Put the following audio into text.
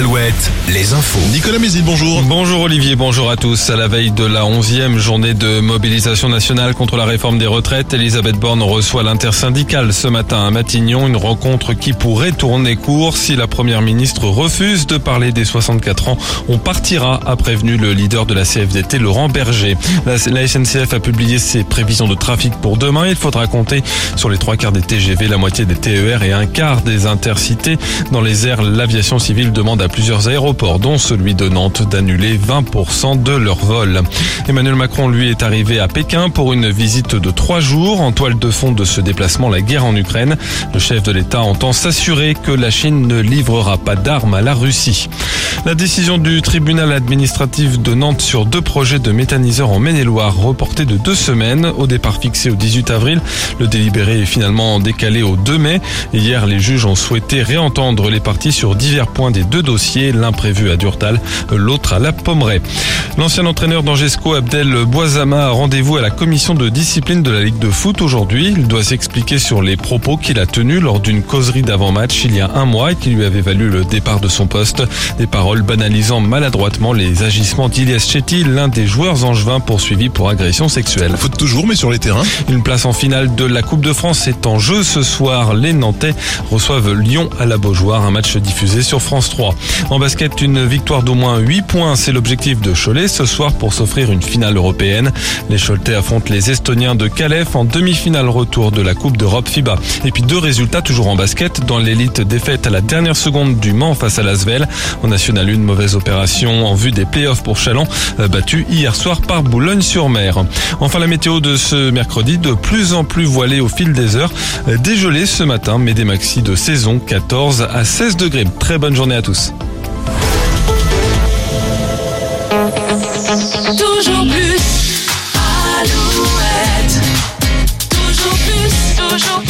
Alouette, les infos. Nicolas Mézil, bonjour. Bonjour Olivier, bonjour à tous. À la veille de la 11e journée de mobilisation nationale contre la réforme des retraites, Elisabeth Borne reçoit l'intersyndicale ce matin à Matignon, une rencontre qui pourrait tourner court si la première ministre refuse de parler des 64 ans. On partira, a prévenu le leader de la CFDT, Laurent Berger. La, la SNCF a publié ses prévisions de trafic pour demain. Il faudra compter sur les trois quarts des TGV, la moitié des TER et un quart des intercités. Dans les airs, l'aviation civile demande à plusieurs aéroports, dont celui de Nantes, d'annuler 20% de leurs vols. Emmanuel Macron, lui, est arrivé à Pékin pour une visite de trois jours. En toile de fond de ce déplacement, la guerre en Ukraine. Le chef de l'État entend s'assurer que la Chine ne livrera pas d'armes à la Russie. La décision du tribunal administratif de Nantes sur deux projets de méthaniseurs en Maine-et-Loire reportée de deux semaines. Au départ fixé au 18 avril, le délibéré est finalement décalé au 2 mai. Hier, les juges ont souhaité réentendre les parties sur divers points des deux dossiers, l'un prévu à Durtal, l'autre à la Pommeraye. L'ancien entraîneur d'Angesco, Abdel Boisama, a rendez-vous à la commission de discipline de la Ligue de foot aujourd'hui. Il doit s'expliquer sur les propos qu'il a tenus lors d'une causerie d'avant-match il y a un mois et qui lui avait valu le départ de son poste. Des paroles banalisant maladroitement les agissements d'Ilias Chetty, l'un des joueurs angevins poursuivis pour agression sexuelle. Foot toujours, mais sur les terrains. Une place en finale de la Coupe de France est en jeu ce soir. Les Nantais reçoivent Lyon à la Beaujoire, un match diffusé sur France 3. En basket, une victoire d'au moins 8 points, c'est l'objectif de Cholet ce soir pour s'offrir une finale européenne. Les Choletais affrontent les Estoniens de Calais en demi-finale retour de la Coupe d'Europe FIBA. Et puis deux résultats toujours en basket. Dans l'élite défaite à la dernière seconde du Mans face à Lasvel. En National 1, mauvaise opération en vue des playoffs pour Chalon, battu hier soir par Boulogne-sur-Mer. Enfin la météo de ce mercredi, de plus en plus voilée au fil des heures. Dégelé ce matin, mais des maxis de saison 14 à 16 degrés. Très bonne journée à tous. Toujours plus. Toujours plus.